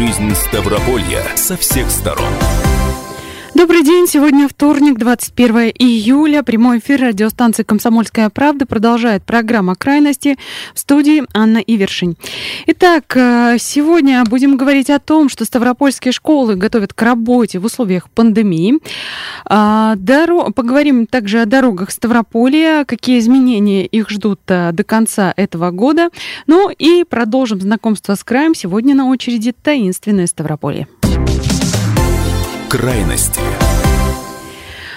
жизнь Ставрополья со всех сторон. Добрый день. Сегодня вторник, 21 июля. Прямой эфир радиостанции «Комсомольская правда» продолжает программа «Крайности» в студии Анна Ивершин. Итак, э, сегодня будем говорить о том, что ставропольские школы готовят к работе в условиях пандемии. А, поговорим также о дорогах Ставрополья, какие изменения их ждут э, до конца этого года. Ну и продолжим знакомство с краем. Сегодня на очереди таинственное Ставрополье крайности.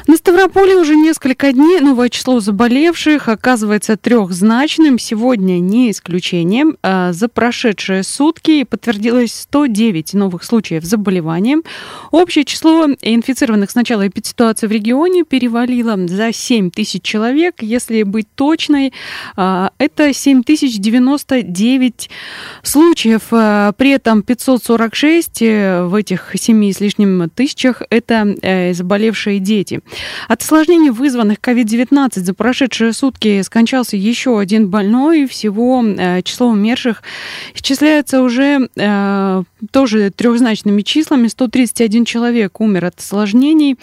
На Ставрополе уже несколько дней новое число заболевших оказывается трехзначным. Сегодня не исключением. А за прошедшие сутки подтвердилось 109 новых случаев заболевания. Общее число инфицированных с начала эпидситуации в регионе перевалило за 7 тысяч человек. Если быть точной, а, это 7099 случаев. А, при этом 546 э, в этих 7 с лишним тысячах это э, заболевшие дети. От осложнений, вызванных COVID-19 за прошедшие сутки скончался еще один больной. Всего э, число умерших исчисляется уже э, тоже трехзначными числами. 131 человек умер от осложнений.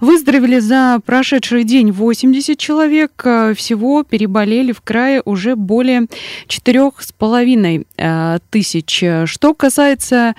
Выздоровели за прошедший день 80 человек. Э, всего переболели в крае уже более 4,5 э, тысяч. Что касается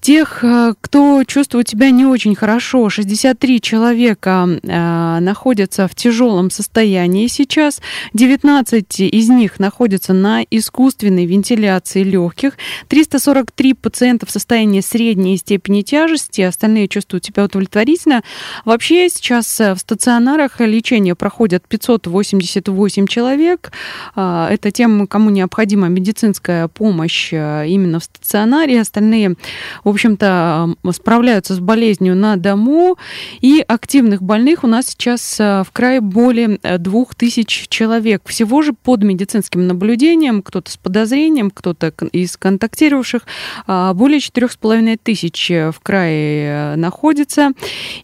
тех, кто чувствует себя не очень хорошо, 63 человека находятся в тяжелом состоянии сейчас. 19 из них находятся на искусственной вентиляции легких. 343 пациента в состоянии средней степени тяжести, остальные чувствуют себя удовлетворительно. Вообще сейчас э, в стационарах лечение проходят 588 человек. Это тем, кому необходима медицинская помощь именно в стационаре. Остальные, в общем-то, справляются с болезнью на дому. И активных больных у нас сейчас э, в крае более э, двух тысяч человек. Всего же под медицинским наблюдением, кто-то с подозрением, кто-то из контактировавших, а, более четырех с половиной тысяч э, в крае находится.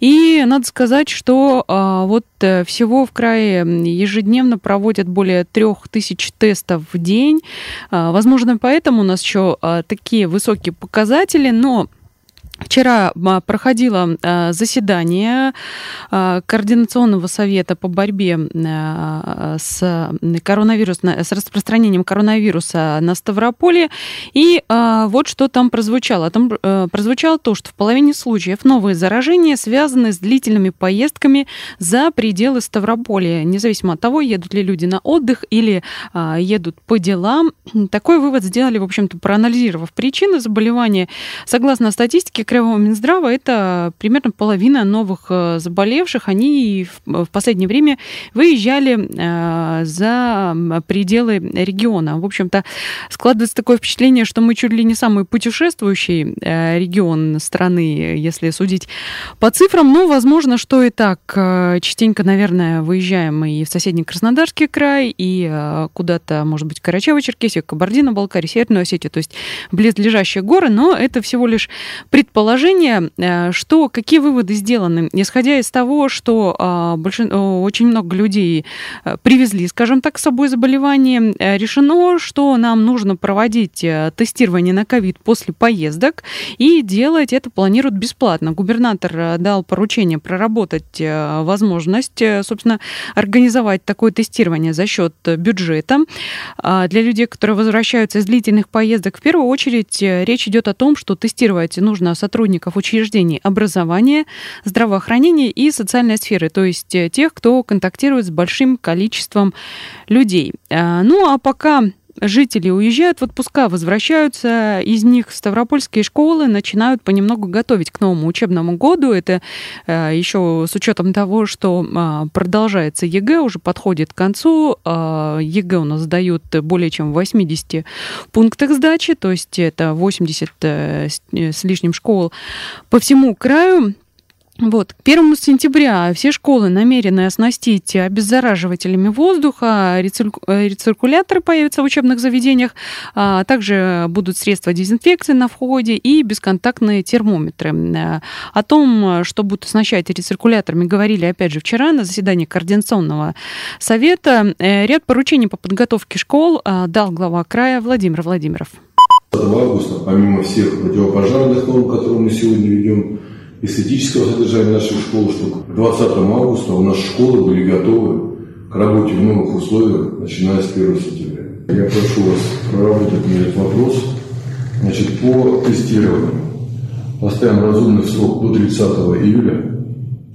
И надо сказать, что а, вот всего в крае ежедневно проводят более трех тысяч тестов в день. А, возможно, поэтому у нас еще такие высокие показатели, но Вчера проходило а, заседание а, Координационного совета по борьбе с, коронавирус, с распространением коронавируса на Ставрополе. И вот что там прозвучало. Там прозвучало то, что в половине случаев новые заражения связаны с длительными поездками за пределы Ставрополя, независимо от того, едут ли люди на отдых или едут по делам. Такой вывод сделали, в общем-то, проанализировав причины заболевания. Согласно статистике, Краевого Минздрава это примерно половина новых э, заболевших. Они в последнее время выезжали э, за пределы региона. В общем-то, складывается такое впечатление, что мы чуть ли не самый путешествующий э, регион страны, если судить по цифрам. Но возможно, что и так. Частенько, наверное, выезжаем и в соседний Краснодарский край, и куда-то, может быть, Карачаево-Черкесию, Кабардино-Балкарию, Северную Осетию, то есть близлежащие горы, но это всего лишь предположение предположение, э, что какие выводы сделаны, исходя из того, что а, большин, очень много людей э, привезли, скажем так, с собой заболевание, э, решено, что нам нужно проводить тестирование на ковид после поездок и делать это планируют бесплатно. Губернатор дал поручение проработать возможность, собственно, организовать такое тестирование за счет бюджета а, для людей, которые возвращаются из длительных поездок. В первую очередь речь идет о том, что тестировать нужно сотрудников учреждений образования, здравоохранения и социальной сферы, то есть э, тех, кто контактирует с большим количеством людей. А, ну а пока жители уезжают в отпуска, возвращаются, из них ставропольские школы начинают понемногу готовить к новому учебному году. Это э, еще с учетом того, что э, продолжается ЕГЭ, уже подходит к концу. Э, ЕГЭ у нас сдают более чем в 80 пунктах сдачи, то есть это 80 э, с лишним школ по всему краю. Вот, к 1 сентября все школы намерены оснастить обеззараживателями воздуха, рециркуляторы появятся в учебных заведениях, а также будут средства дезинфекции на входе и бесконтактные термометры. О том, что будут оснащать рециркуляторами, говорили, опять же, вчера на заседании Координационного совета. Э, ряд поручений по подготовке школ дал глава края Владимир Владимиров. августа, помимо всех противопожарных норм, которые мы сегодня ведем, эстетического содержания наших школ, что к 20 августа у нас школы были готовы к работе в новых условиях, начиная с 1 сентября. Я прошу вас проработать мне этот вопрос. Значит, по тестированию поставим разумный срок до 30 июля.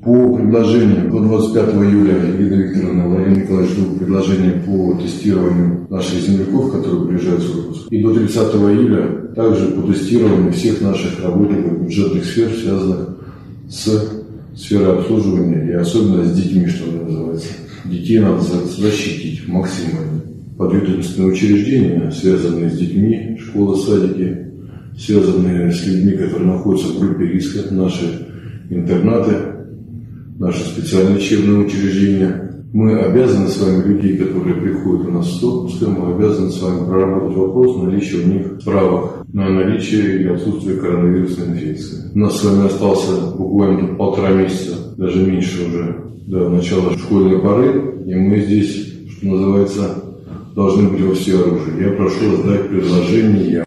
По предложению до 25 июля Ирина Викторовна, Владимир Николаевич ждут предложение по тестированию наших земляков, которые приезжают в отпуск. И до 30 июля также по тестированию всех наших работников бюджетных сфер, связанных с сферой обслуживания и особенно с детьми, что называется. Детей надо защитить максимально. Подведомственные учреждения, связанные с детьми, школы, садики, связанные с людьми, которые находятся в группе риска, наши интернаты, наши специальные учебные учреждения. Мы обязаны с вами людей, которые приходят у нас с отпуска, мы обязаны с вами проработать вопрос наличия у них справок на наличие или отсутствие коронавирусной инфекции. У нас с вами остался буквально полтора месяца, даже меньше уже, до начала школьной поры, и мы здесь, что называется, должны быть во все оружие. Я прошу сдать предложение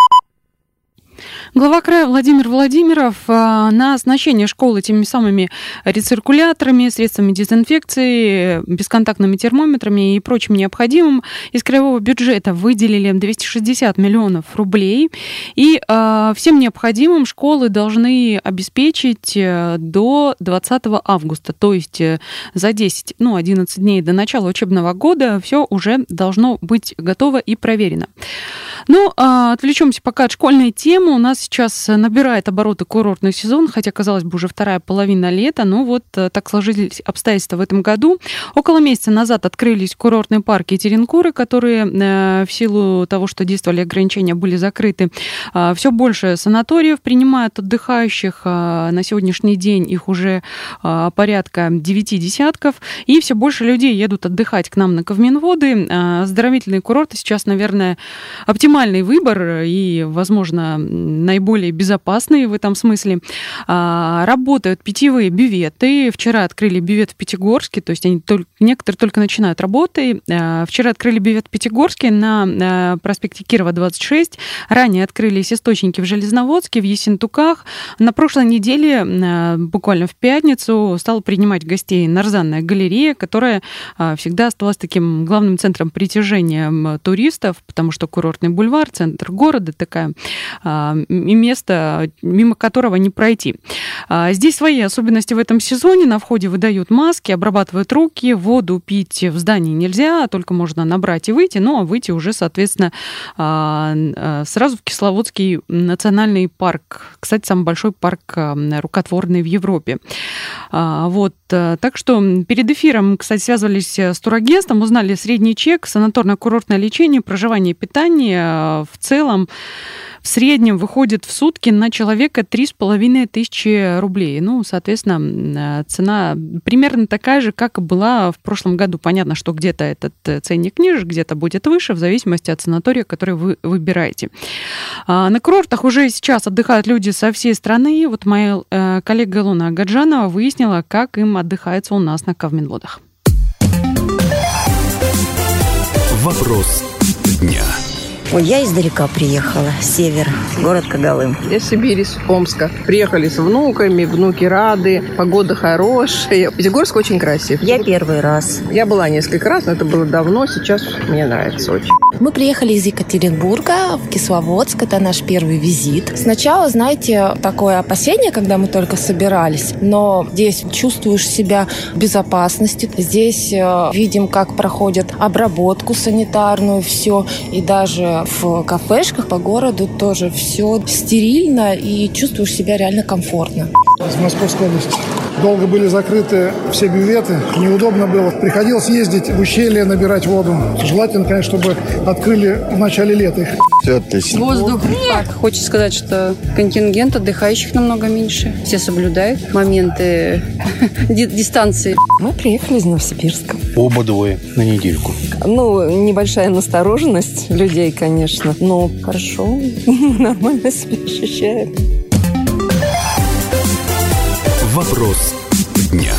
Глава края Владимир Владимиров а, на оснащение школы теми самыми рециркуляторами, средствами дезинфекции, бесконтактными термометрами и прочим необходимым из краевого бюджета выделили 260 миллионов рублей. И э, всем необходимым школы должны обеспечить э, до 20 августа, то есть э, за 10, ну, 11 дней до начала учебного года все уже должно быть готово и проверено. Ну, а, отвлечемся пока от школьной темы. У нас сейчас набирает обороты курортный сезон, хотя, казалось бы, уже вторая половина лета, но вот э, так сложились обстоятельства в этом году. Около месяца назад открылись курортные парки Теренкуры, которые э, в силу того, что действовали ограничения, были закрыты. А, Все больше санаториев принимают отдыхающих. А, на сегодняшний день их уже порядка девяти десятков. И все больше людей едут отдыхать к нам на Ковминводы. Оздоровительные курорты сейчас, наверное, оптимальны оптимальный выбор и, возможно, наиболее безопасный в этом смысле. А, работают питьевые бюветы. Вчера открыли бювет в Пятигорске, то есть они только, некоторые только начинают работы. А, вчера открыли бювет в Пятигорске на а, проспекте Кирова, 26. Ранее открылись источники в Железноводске, в Ессентуках. На прошлой неделе, буквально в пятницу, стала принимать гостей Нарзанная галерея, которая всегда оставалась таким главным центром притяжения туристов, потому что курортный бульвар, центр города, такая а, место, мимо которого не пройти. А, здесь свои особенности в этом сезоне. На входе выдают маски, обрабатывают руки, воду пить в здании нельзя, только можно набрать и выйти, ну а выйти уже, соответственно, а, сразу в Кисловодский национальный парк. Кстати, самый большой парк рукотворный в Европе. Вот, так что перед эфиром, кстати, связывались с турагентством, узнали средний чек, санаторно-курортное лечение, проживание, питание, Э, в целом в среднем выходит в сутки на человека 3,5 тысячи рублей. Ну, соответственно, э, цена примерно такая же, как была в прошлом году. Понятно, что где-то этот э, ценник ниже, где-то будет выше, в зависимости от санатория, который вы выбираете. А, на курортах уже сейчас отдыхают люди со всей страны. Вот моя коллега Илона Гаджанова выяснила, как им отдыхается у нас на Кавминводах. Вопрос дня. Ой, я издалека приехала, север, город Кагалым. Я с Сибири, с Омска. Приехали с внуками, внуки рады, погода хорошая. Пятигорск очень красив. Я первый раз. Я была несколько раз, но это было давно, сейчас мне нравится очень. Мы приехали из Екатеринбурга в Кисловодск, это наш первый визит. Сначала, знаете, такое опасение, когда мы только собирались, но здесь чувствуешь себя в безопасности. Здесь э, видим, как проходят обработку санитарную, все, и даже в кафешках по городу тоже все стерильно и чувствуешь себя реально комфортно. Из Московской области. Долго были закрыты все бюветы, неудобно было. Приходилось ездить в ущелье, набирать воду. Желательно, конечно, чтобы открыли в начале лета их. Все отлично. Воздух. Так, хочется сказать, что контингент отдыхающих намного меньше. Все соблюдают моменты дистанции. Мы приехали из Новосибирска. Оба двое на недельку. Ну, небольшая настороженность людей, конечно. Но хорошо, нормально себя ощущаем. Вопрос дня.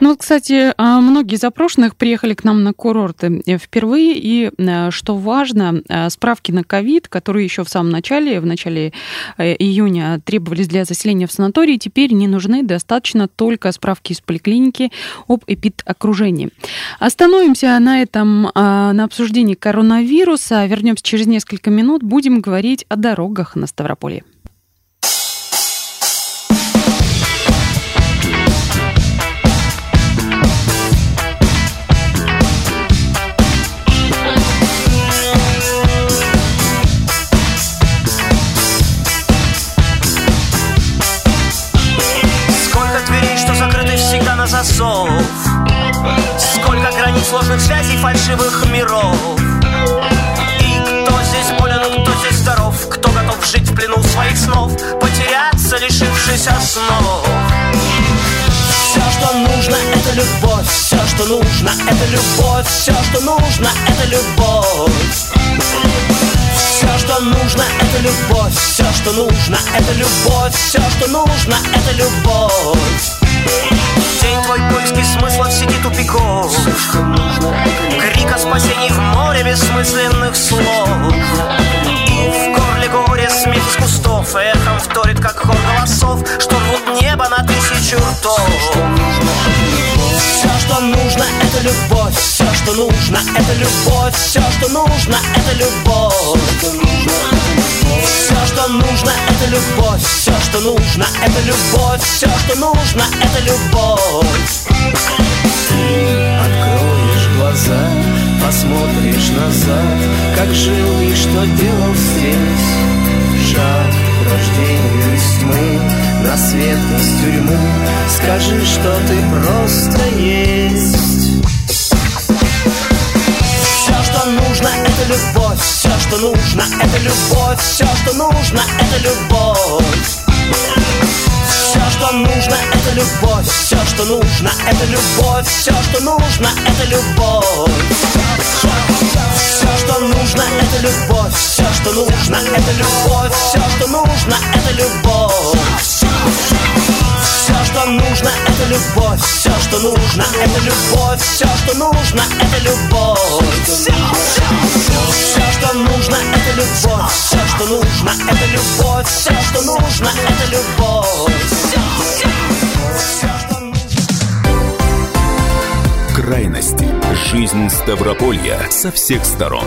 Ну кстати, а, многие запрошенных приехали к нам на курорты э, впервые, и э, что важно, э, справки на ковид, которые еще в самом начале, в начале июня требовались для заселения в санатории, теперь не нужны, достаточно только справки из поликлиники об эпид-окружении. Остановимся на этом, а, на обсуждении коронавируса, вернемся через несколько минут, будем говорить о дорогах на Ставрополье. Сложных связей фальшивых миров. И кто здесь болен, кто здесь здоров Кто готов жить в плену своих снов Потеряться, лишившись основ. Все, что нужно, это любовь. Все, что нужно, это любовь. Все, что нужно, это любовь. Все, что нужно, это любовь. Все, что нужно, это любовь. Все, что нужно, это любовь бессмысленных слов. И в горле горе смех из кустов Эхом вторит, как хор голосов Что рвут небо на тысячу ртов. Все, что нужно, это любовь. Все, что нужно, это любовь. Все, что нужно, это любовь. Все, что нужно, это любовь. Все, что нужно, это любовь. Все, что нужно, это любовь. Ты откроешь глаза Посмотришь назад Как жил и что делал здесь. Шаг к рождению из тьмы На свет из тюрьмы. Скажи, что ты просто есть. Нужно, это любовь. Все, что нужно, это любовь. Все, что нужно, это любовь Нужно, это любовь. Все, что нужно, это любовь. Все, что нужно, это любовь. Все, что нужно, это любовь. Все, что нужно, это любовь. Все, что нужно, это любовь Нужно, это любовь. Все, что нужно, это любовь. Все, что нужно, это любовь. Все, что нужно, это любовь. Все, что нужно, это любовь. Все, что нужно, это любовь. Крайности. Жизнь Ставрополья со всех сторон.